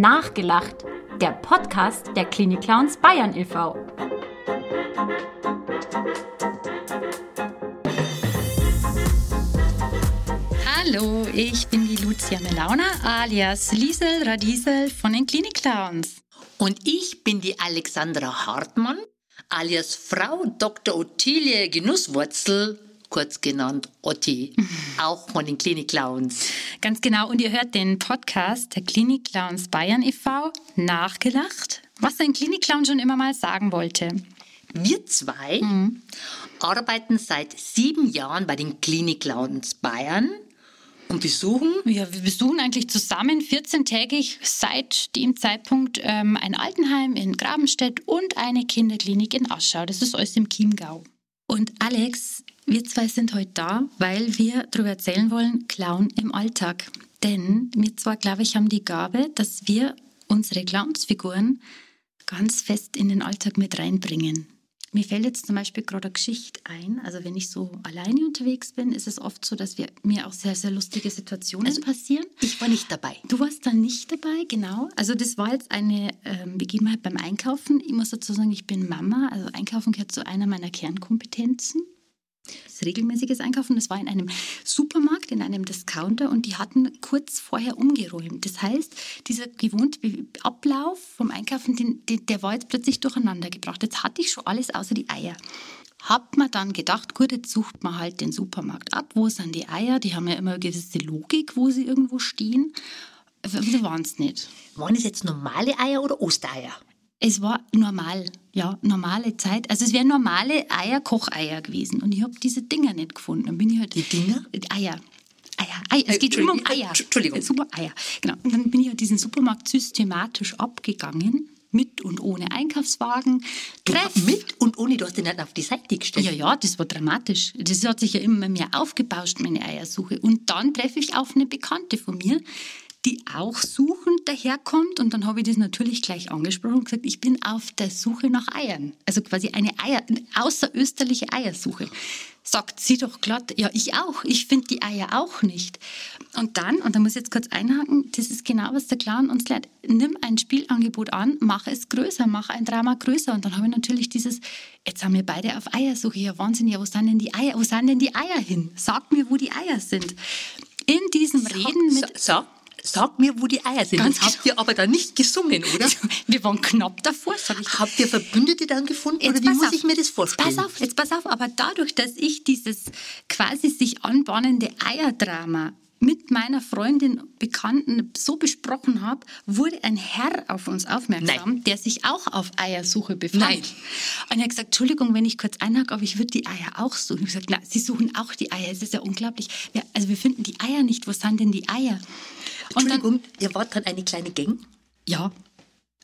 Nachgelacht, der Podcast der Klinik Clowns Bayern e.V. Hallo, ich bin die Lucia Melauna alias Liesel Radiesel von den Klinik Clowns. Und ich bin die Alexandra Hartmann alias Frau Dr. Ottilie Genusswurzel kurz genannt Otti, auch von den Klinik Clowns. Ganz genau. Und ihr hört den Podcast der Klinik Clowns Bayern e.V. nachgelacht, was ein Klinik Clown schon immer mal sagen wollte. Wir zwei mhm. arbeiten seit sieben Jahren bei den Klinik Clowns Bayern und besuchen? Ja, wir besuchen eigentlich zusammen 14-tägig seit dem Zeitpunkt ähm, ein Altenheim in Grabenstedt und eine Kinderklinik in Aschau. Das ist alles im Chiemgau. Und Alex, wir zwei sind heute da, weil wir darüber erzählen wollen, Clown im Alltag. Denn wir zwar, glaube ich, haben die Gabe, dass wir unsere Clownsfiguren ganz fest in den Alltag mit reinbringen. Mir fällt jetzt zum Beispiel gerade eine Geschichte ein. Also wenn ich so alleine unterwegs bin, ist es oft so, dass wir, mir auch sehr, sehr lustige Situationen also, passieren. Ich war nicht dabei. Du warst da nicht dabei, genau. Also das war jetzt eine ähm, Begebenheit beim Einkaufen. Ich muss dazu sagen, ich bin Mama. Also Einkaufen gehört zu einer meiner Kernkompetenzen regelmäßiges Einkaufen. Das war in einem Supermarkt, in einem Discounter und die hatten kurz vorher umgeräumt. Das heißt, dieser gewohnte Ablauf vom Einkaufen, den, den, der war jetzt plötzlich durcheinander gebracht. Jetzt hatte ich schon alles außer die Eier. Hab mir dann gedacht, gut, jetzt sucht man halt den Supermarkt ab. Wo sind die Eier? Die haben ja immer eine gewisse Logik, wo sie irgendwo stehen. Wie waren es nicht? Waren es jetzt normale Eier oder Ostereier? Es war normal, ja, normale Zeit. Also es wären normale Eier, Kocheier gewesen. Und ich habe diese Dinger nicht gefunden. Dann bin ich halt. Die Dinger? Eier. Eier, Eier. Es geht immer um Eier. Entschuldigung. Super Eier. Genau. Und dann bin ich halt diesen Supermarkt systematisch abgegangen. Mit und ohne Einkaufswagen. Treff. Mit und ohne, du hast den nicht auf die Seite gestellt. Ja, ja, das war dramatisch. Das hat sich ja immer mehr aufgebauscht, meine Eiersuche. Und dann treffe ich auf eine Bekannte von mir, die auch suchend daherkommt. Und dann habe ich das natürlich gleich angesprochen und gesagt, ich bin auf der Suche nach Eiern. Also quasi eine Eier, eine außerösterliche Eiersuche. Sagt sie doch glatt, ja, ich auch. Ich finde die Eier auch nicht. Und dann, und da muss ich jetzt kurz einhaken, das ist genau, was der Clown uns lehrt. Nimm ein Spielangebot an, mach es größer, mach ein Drama größer. Und dann habe ich natürlich dieses, jetzt haben wir beide auf Eiersuche. Ja, Wahnsinn, ja, wo sind denn die Eier? Wo sind denn die Eier hin? Sag mir, wo die Eier sind. In diesem Reden mit... Sag, Sag mir, wo die Eier sind. Ganz das habt ihr aber dann nicht gesungen, oder? Wir waren knapp davor, sag ich. Habt ihr Verbündete dann gefunden jetzt oder wie muss auf. ich mir das vorstellen? Pass auf, jetzt pass auf, aber dadurch, dass ich dieses quasi sich anbahnende Eierdrama mit meiner Freundin, Bekannten so besprochen habe, wurde ein Herr auf uns aufmerksam, Nein. der sich auch auf Eiersuche befand. Nein. Und er hat gesagt, Entschuldigung, wenn ich kurz einhake, aber ich würde die Eier auch suchen. Ich habe gesagt, na, Sie suchen auch die Eier. Es ist ja unglaublich. Ja, also wir finden die Eier nicht. Wo sind denn die Eier? Entschuldigung, dann, ihr wart dann eine kleine Gang? Ja.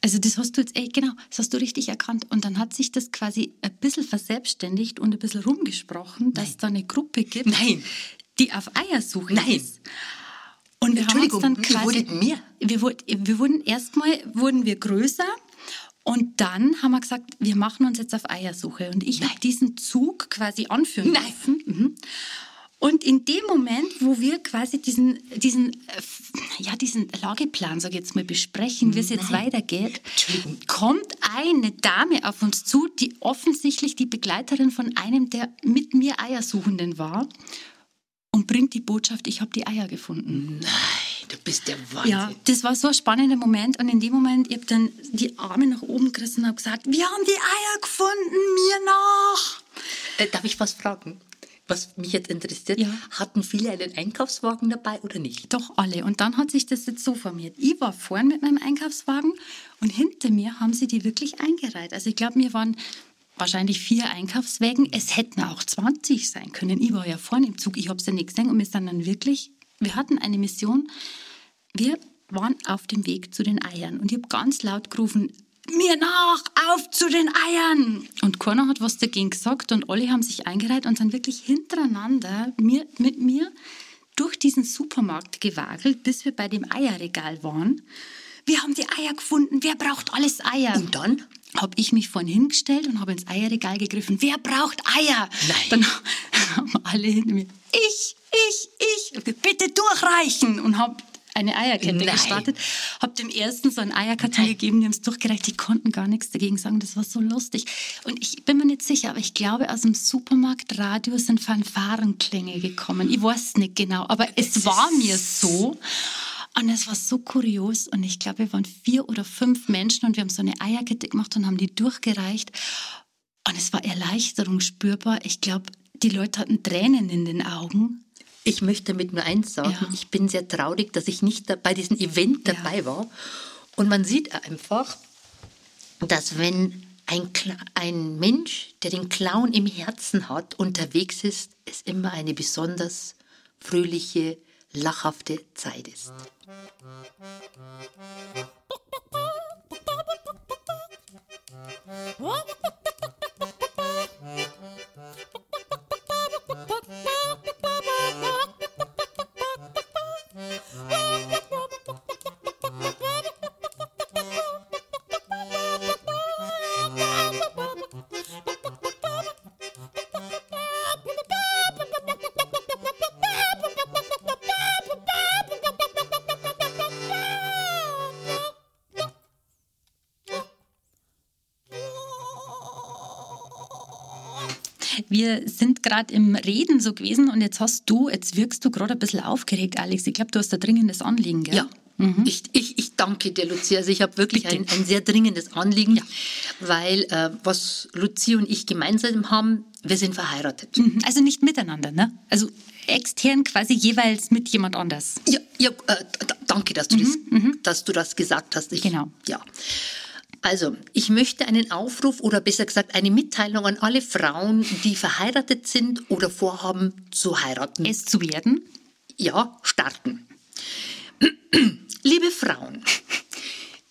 Also das hast du jetzt, ey, genau, das hast du richtig erkannt. Und dann hat sich das quasi ein bisschen verselbstständigt und ein bisschen rumgesprochen, dass es da eine Gruppe gibt, Nein. Die auf Eiersuche Nein. ist. Und wir haben uns dann quasi, wurdet mehr? Wir, wir wurden erstmal wurden wir größer und dann haben wir gesagt, wir machen uns jetzt auf Eiersuche. Und ich habe diesen Zug quasi anführen Nein. dürfen. Mhm. Und in dem Moment, wo wir quasi diesen, diesen, äh, ja, diesen Lageplan, sag ich jetzt mal, besprechen, wie es jetzt Nein. weitergeht, kommt eine Dame auf uns zu, die offensichtlich die Begleiterin von einem der mit mir Eiersuchenden war und bringt die Botschaft, ich habe die Eier gefunden. Nein, du bist der Wahnsinn. Ja, das war so ein spannender Moment und in dem Moment, ich habe dann die Arme nach oben gerissen und habe gesagt, wir haben die Eier gefunden, mir nach. Äh, darf ich was fragen? was mich jetzt interessiert, ja. hatten viele einen Einkaufswagen dabei oder nicht? Doch, alle. Und dann hat sich das jetzt so formiert. Ich war vorn mit meinem Einkaufswagen und hinter mir haben sie die wirklich eingereiht. Also ich glaube, wir waren wahrscheinlich vier Einkaufswagen. Es hätten auch 20 sein können. Ich war ja vorne im Zug, ich habe es ja nicht gesehen. Und wir sind dann wirklich, wir hatten eine Mission. Wir waren auf dem Weg zu den Eiern. Und ich habe ganz laut gerufen, mir nach, auf zu den Eiern. Und keiner hat was dagegen gesagt und alle haben sich eingereiht und sind wirklich hintereinander mir, mit mir durch diesen Supermarkt gewagelt, bis wir bei dem Eierregal waren. Wir haben die Eier gefunden. Wer braucht alles Eier? Und dann? Habe ich mich vorhin hingestellt und habe ins Eierregal gegriffen. Wer braucht Eier? Nein. Dann haben alle hinter mir. Ich, ich, ich. Bitte durchreichen. Und habe eine Eierkette Nein. gestartet. Hab dem ersten so einen Eierkarton Nein. gegeben, die haben es durchgereicht. Die konnten gar nichts dagegen sagen. Das war so lustig. Und ich bin mir nicht sicher, aber ich glaube, aus dem Supermarktradio sind Fanfarenklänge gekommen. Ich weiß nicht genau, aber es war mir so. Und es war so kurios. Und ich glaube, wir waren vier oder fünf Menschen und wir haben so eine Eierkette gemacht und haben die durchgereicht. Und es war Erleichterung spürbar. Ich glaube, die Leute hatten Tränen in den Augen. Ich möchte damit nur eins sagen. Ja. Ich bin sehr traurig, dass ich nicht bei diesem Event Ja. dabei war. Und man sieht einfach, dass wenn ein, ein Mensch, der den Clown im Herzen hat, unterwegs ist, es immer eine besonders fröhliche, lachhafte Zeit ist. Wir sind gerade im Reden so gewesen und jetzt hast du, jetzt wirkst du gerade ein bisschen aufgeregt, Alex. Ich glaube, du hast ein dringendes Anliegen, gell? Ja, ich, ich, ich danke dir, Lucia. Also ich habe wirklich ein, ein sehr dringendes Anliegen, weil äh, was Lucia und ich gemeinsam haben, wir sind verheiratet. Mhm, Also nicht miteinander, ne? Also extern quasi jeweils mit jemand anders. Ja, ja äh, danke, dass du, das, dass du das gesagt hast. Ich, Genau. Ja. Also, ich möchte einen Aufruf oder besser gesagt eine Mitteilung an alle Frauen, die verheiratet sind oder vorhaben zu heiraten. Es zu werden. Ja, starten. Liebe Frauen,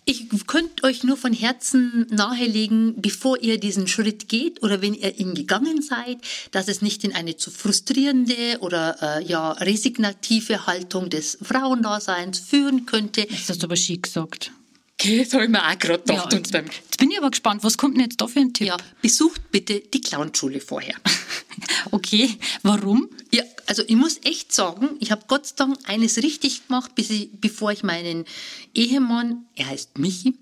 ich könnte euch nur von Herzen nahelegen, bevor ihr diesen Schritt geht oder wenn ihr ihn gegangen seid, dass es nicht in eine zu frustrierende oder äh, ja resignative Haltung des Frauendaseins führen könnte. Das hast du aber schick gesagt. Okay, das habe ich mir auch gerade Ja, und jetzt bin ich aber gespannt, was kommt denn jetzt da für ein Tipp? ja, besucht bitte die Clownschule vorher. Okay, warum? Ja, also ich muss echt sagen, ich habe Gott sei Dank eines richtig gemacht, bis ich, bevor ich meinen Ehemann, er heißt Michi,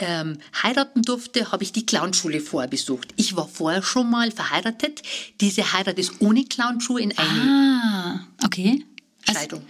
ähm, heiraten durfte, habe ich die Clownschule vorher besucht. Ich war vorher schon mal verheiratet. Diese Heirat ist ohne Clownschuhe in eine Ah, okay. Scheidung.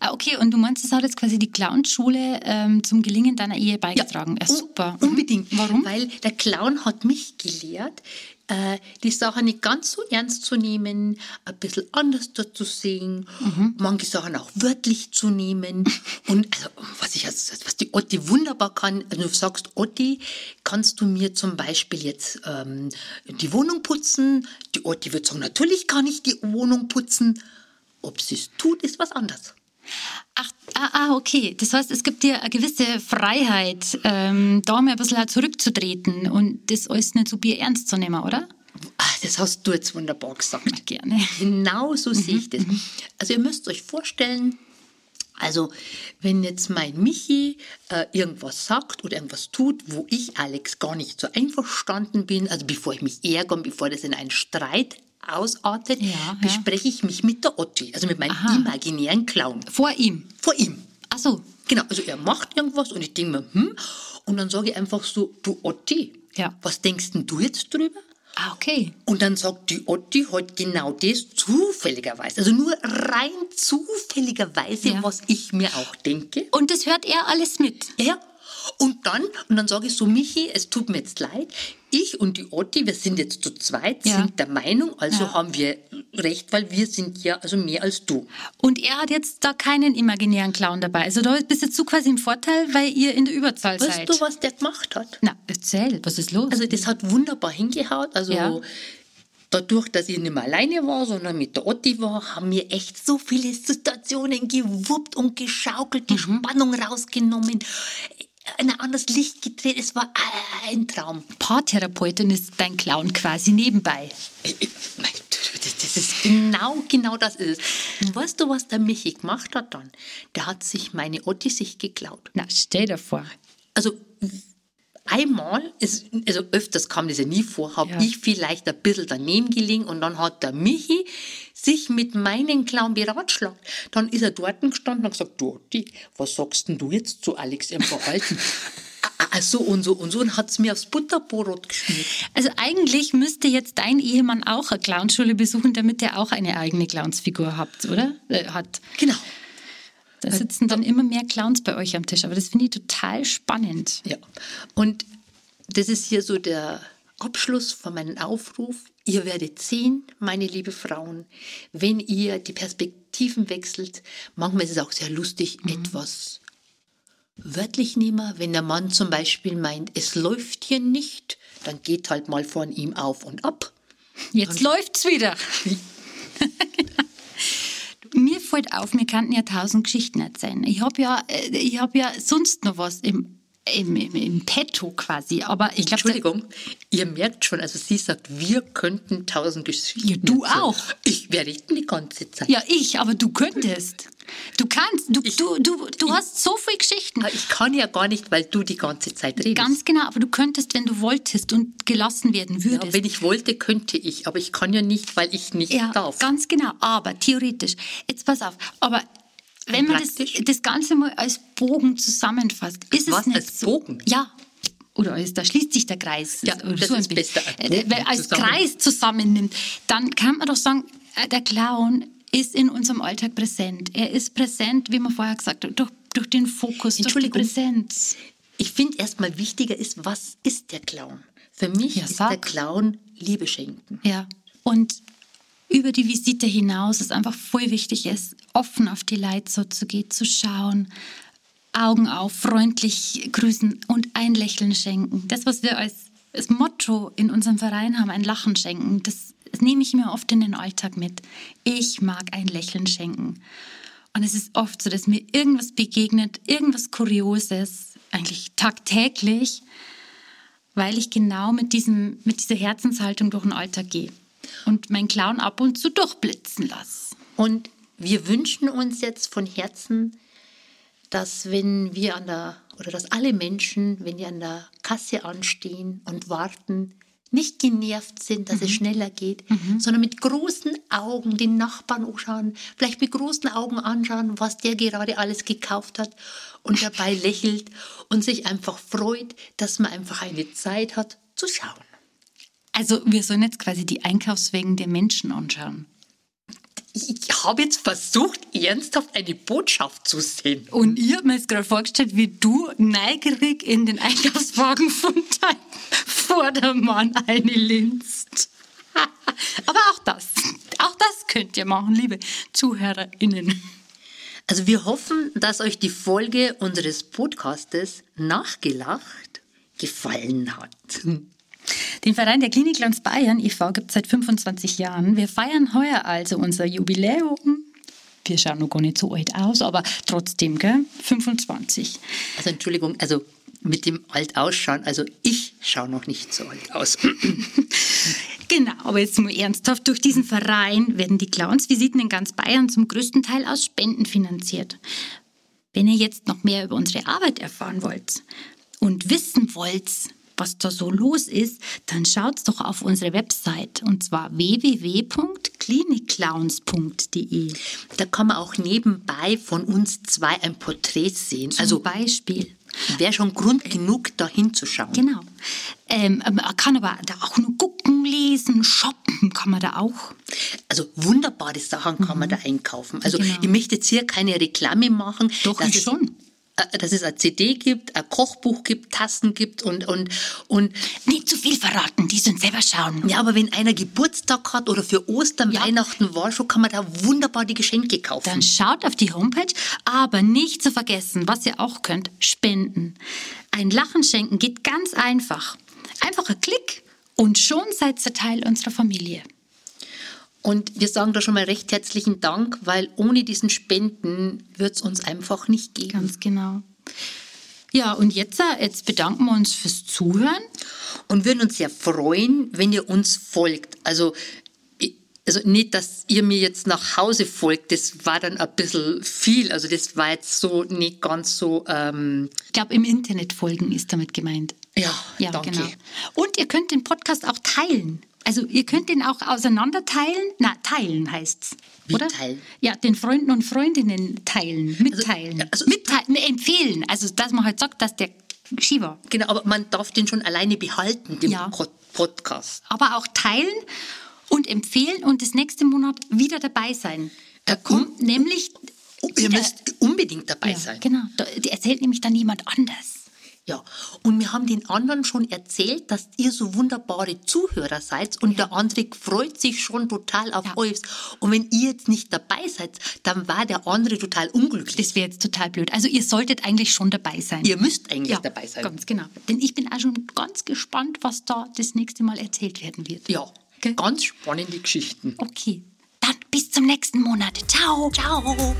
Ah, okay, und du meinst, es hat jetzt quasi die Clownschule ähm, zum Gelingen deiner Ehe beigetragen. Ja, un- super. Mhm. Unbedingt. Warum? Weil der Clown hat mich gelehrt, äh, die Sache nicht ganz so ernst zu nehmen, ein bisschen anders zu sehen, Mhm. manche Sachen auch wörtlich zu nehmen. Und also, was, ich, was die Otti wunderbar kann, also du sagst, Otti, kannst du mir zum Beispiel jetzt ähm, die Wohnung putzen? Die Otti wird sagen, natürlich kann ich die Wohnung putzen. Ob sie es tut, ist was anderes. Ach, ah, ah, okay. Das heißt, es gibt dir eine gewisse Freiheit, ähm, da mal ein bisschen zurückzutreten und das alles nicht so bier ernst zu nehmen, oder? Ah, das hast du jetzt wunderbar gesagt. Gerne. Genau so sehe ich Mhm, das. Also ihr müsst euch vorstellen, also wenn jetzt mein Michi äh, irgendwas sagt oder irgendwas tut, wo ich Alex gar nicht so einverstanden bin, also bevor ich mich ärgere, bevor das in einen Streit ausartet, Ja, bespreche ich mich mit der Otti, also mit meinem Aha. imaginären Clown, Vor ihm. vor ihm. Ach so. Genau, also er macht irgendwas und ich denke mir, hm, und dann sage ich einfach so, du Otti, Ja. was denkst denn du jetzt drüber? Ah, okay. Und dann sagt die Otti halt genau das zufälligerweise, also nur rein zufälligerweise, Ja. was ich mir auch denke. Und das hört er alles mit. Ja, und dann, und dann sage ich so, Michi, es tut mir jetzt leid, ich und die Otti, wir sind jetzt zu zweit, Ja. sind der Meinung, also Ja. haben wir recht, weil wir sind ja also mehr als du. Und er hat jetzt da keinen imaginären Clown dabei. Also da bist jetzt du quasi im Vorteil, weil ihr in der Überzahl Weißt seid. du, was der gemacht hat? Na, erzähl, was ist los? Also das hat wunderbar hingehaut. Also Ja. dadurch, dass ich nicht mehr alleine war, sondern mit der Otti war, haben wir echt so viele Situationen gewuppt und geschaukelt, Mhm. die Spannung rausgenommen, in ein anderes Licht gedreht. Es war ein Traum. Paartherapeutin ist dein Clown quasi nebenbei. Das, das ist genau, genau das ist es. Und weißt du, was der Michi gemacht hat dann? Der hat sich meine Otti sich geklaut. Na, stell dir vor. Also einmal, ist, also öfters kam das ja nie vor, habe Ja. ich vielleicht ein bisschen daneben gelegen und dann hat der Michi sich mit meinem Clown beratschlagt. Dann ist er dort gestanden und hat gesagt, du, Otti, was sagst denn du jetzt zu Alex im Verhalten? Ah, ah, so und so und so und hat es mir aufs Butterbrot geschmiert. Also eigentlich müsste jetzt dein Ehemann auch eine Clownschule besuchen, damit er auch eine eigene Clownsfigur hat, oder? Äh, hat. Genau. Da sitzen dann immer mehr Clowns bei euch am Tisch. Aber das finde ich total spannend. Ja. Und das ist hier so der Abschluss von meinem Aufruf. Ihr werdet sehen, meine liebe Frauen, wenn ihr die Perspektiven wechselt. Manchmal ist es auch sehr lustig, etwas wörtlich nehmen. Wenn der Mann zum Beispiel meint, es läuft hier nicht, dann geht halt mal von ihm auf und ab. Jetzt läuft's wieder. Mir fällt auf, wir könnten ja tausend Geschichten erzählen. Ich habe ja, äh, hab ja sonst noch was im, im, im, im Petto quasi. Aber ich glaube, Entschuldigung, ihr merkt schon, also sie sagt, wir könnten tausend Geschichten Ja, du erzählen. auch. Ich werde die ganze Zeit. ja, ich, aber du könntest. Du kannst, du, Ich- du, du, du hast so viele Geschichten. Aber Ich kann ja gar nicht, weil du die ganze Zeit redest. Ganz genau, aber du könntest, wenn du wolltest und gelassen werden Ja, würdest. wenn ich wollte, könnte ich, aber ich kann ja nicht, weil ich nicht Ja, darf. ganz genau. Aber theoretisch. Jetzt pass auf. Aber wenn man das, das Ganze mal als Bogen zusammenfasst, ist Was, es nicht als so. Bogen? Ja. Oder als, da schließt sich der Kreis. Ja, Oder das ein ist besser, Äh, Bogen Weil als zusammen. Kreis zusammennimmt, dann kann man doch sagen, äh, der Clown ist in unserem Alltag präsent. Er ist präsent, wie man vorher gesagt hat, durch, durch den Fokus, durch die Entschuldigung. Präsenz. Ich finde erstmal wichtiger ist, was ist der Clown? Für mich Ja, ist sag. der Clown Liebe schenken. Ja. Und über die Visite hinaus ist einfach voll wichtig ist, offen auf die Leute so zu gehen, zu schauen, Augen auf, freundlich grüßen und ein Lächeln schenken. Das, was wir als, als Motto in unserem Verein haben, ein Lachen schenken, das, das nehme ich mir oft in den Alltag mit. Ich mag ein Lächeln schenken. Und es ist oft so, dass mir irgendwas begegnet, irgendwas Kurioses, eigentlich tagtäglich, weil ich genau mit, diesem, mit dieser Herzenshaltung durch den Alltag gehe und meinen Clown ab und zu durchblitzen lasse. Und wir wünschen uns jetzt von Herzen, dass wenn wir an der, oder dass alle Menschen, wenn die an der Kasse anstehen und warten, nicht genervt sind, dass es schneller geht, sondern mit großen Augen den Nachbarn anschauen, vielleicht mit großen Augen anschauen, was der gerade alles gekauft hat und dabei lächelt und sich einfach freut, dass man einfach eine Zeit hat zu schauen. Also wir sollen jetzt quasi die Einkaufswegen der Menschen anschauen. Ich habe jetzt versucht, ernsthaft eine Botschaft zu sehen. Und ich habe mir jetzt gerade vorgestellt, wie du neugierig in den Einkaufswagen von deinem Vordermann einlinst. Aber auch das, auch das könnt ihr machen, liebe ZuhörerInnen. Also wir hoffen, dass euch die Folge unseres Podcastes nachgelacht gefallen hat. Den Verein der Kliniklands Bayern e.V. gibt es seit 25 Jahren. Wir feiern heuer also unser Jubiläum. Wir schauen noch gar nicht so alt aus, aber trotzdem, gell? 25. Also Entschuldigung, also mit dem alt ausschauen, also ich schaue noch nicht so alt aus. Genau, aber jetzt mal ernsthaft. Durch diesen Verein werden die Clownsvisiten in ganz Bayern zum größten Teil aus Spenden finanziert. Wenn ihr jetzt noch mehr über unsere Arbeit erfahren wollt und wissen wollt, was da so los ist, dann schaut doch auf unsere Website und zwar www.klinikclowns.de. Da kann man auch nebenbei von uns zwei ein Porträt sehen. Zum Also Beispiel. wäre schon Grund genug, da hinzuschauen. Genau. Ähm, man kann aber da auch nur gucken, lesen, shoppen kann man da auch. Also wunderbare Sachen kann man da einkaufen. Also Genau. ich möchte jetzt hier keine Reklame machen. Doch, ich schon. Äh, Dass es eine CD gibt, ein Kochbuch gibt, Tassen gibt und, und, und Nicht zu viel verraten, die sollen selber schauen. Ja, aber wenn einer Geburtstag hat oder für Ostern, Ja. Weihnachten war schon, kann man da wunderbar die Geschenke kaufen. Dann schaut auf die Homepage, aber nicht zu vergessen, was ihr auch könnt, spenden. Ein Lachen schenken geht ganz einfach. Einfach ein Klick und schon seid ihr Teil unserer Familie. Und wir sagen da schon mal recht herzlichen Dank, weil ohne diesen Spenden wird es uns einfach nicht geben. Ganz genau. Ja, und jetzt, äh, jetzt bedanken wir uns fürs Zuhören. Und würden uns sehr freuen, wenn ihr uns folgt. Also, also nicht, dass ihr mir jetzt nach Hause folgt, das war dann ein bisschen viel. Also das war jetzt so nicht ganz so... Ähm, Ich glaube, im Internet folgen ist damit gemeint. Ja, Ja, danke. genau. Und ihr könnt den Podcast auch teilen. Also ihr könnt den auch auseinanderteilen. Na, teilen heißt's. Wie oder? teilen? Ja, den Freunden und Freundinnen teilen, mitteilen. ja, also- mitteilen, ne, empfehlen. Also, dass man halt sagt, dass der Ski war. Genau, aber man darf den schon alleine behalten, den Ja. Pod- Podcast. Aber auch teilen und empfehlen und das nächste Monat wieder dabei sein. Da kommt nämlich. Oh, Ihr müsst unbedingt dabei ja, sein. Genau, da erzählt nämlich dann jemand anders. Ja, und wir haben den anderen schon erzählt, dass ihr so wunderbare Zuhörer seid und der andere freut sich schon total auf Ja. euch. Und wenn ihr jetzt nicht dabei seid, dann war der andere total unglücklich. Das wäre jetzt total blöd. Also ihr solltet eigentlich schon dabei sein. ihr müsst eigentlich dabei sein. Ganz genau. Denn ich bin auch schon ganz gespannt, was da das nächste Mal erzählt werden wird. Ja, Gell? ganz spannende Geschichten. Okay. Dann bis zum nächsten Monat. Ciao. Ciao.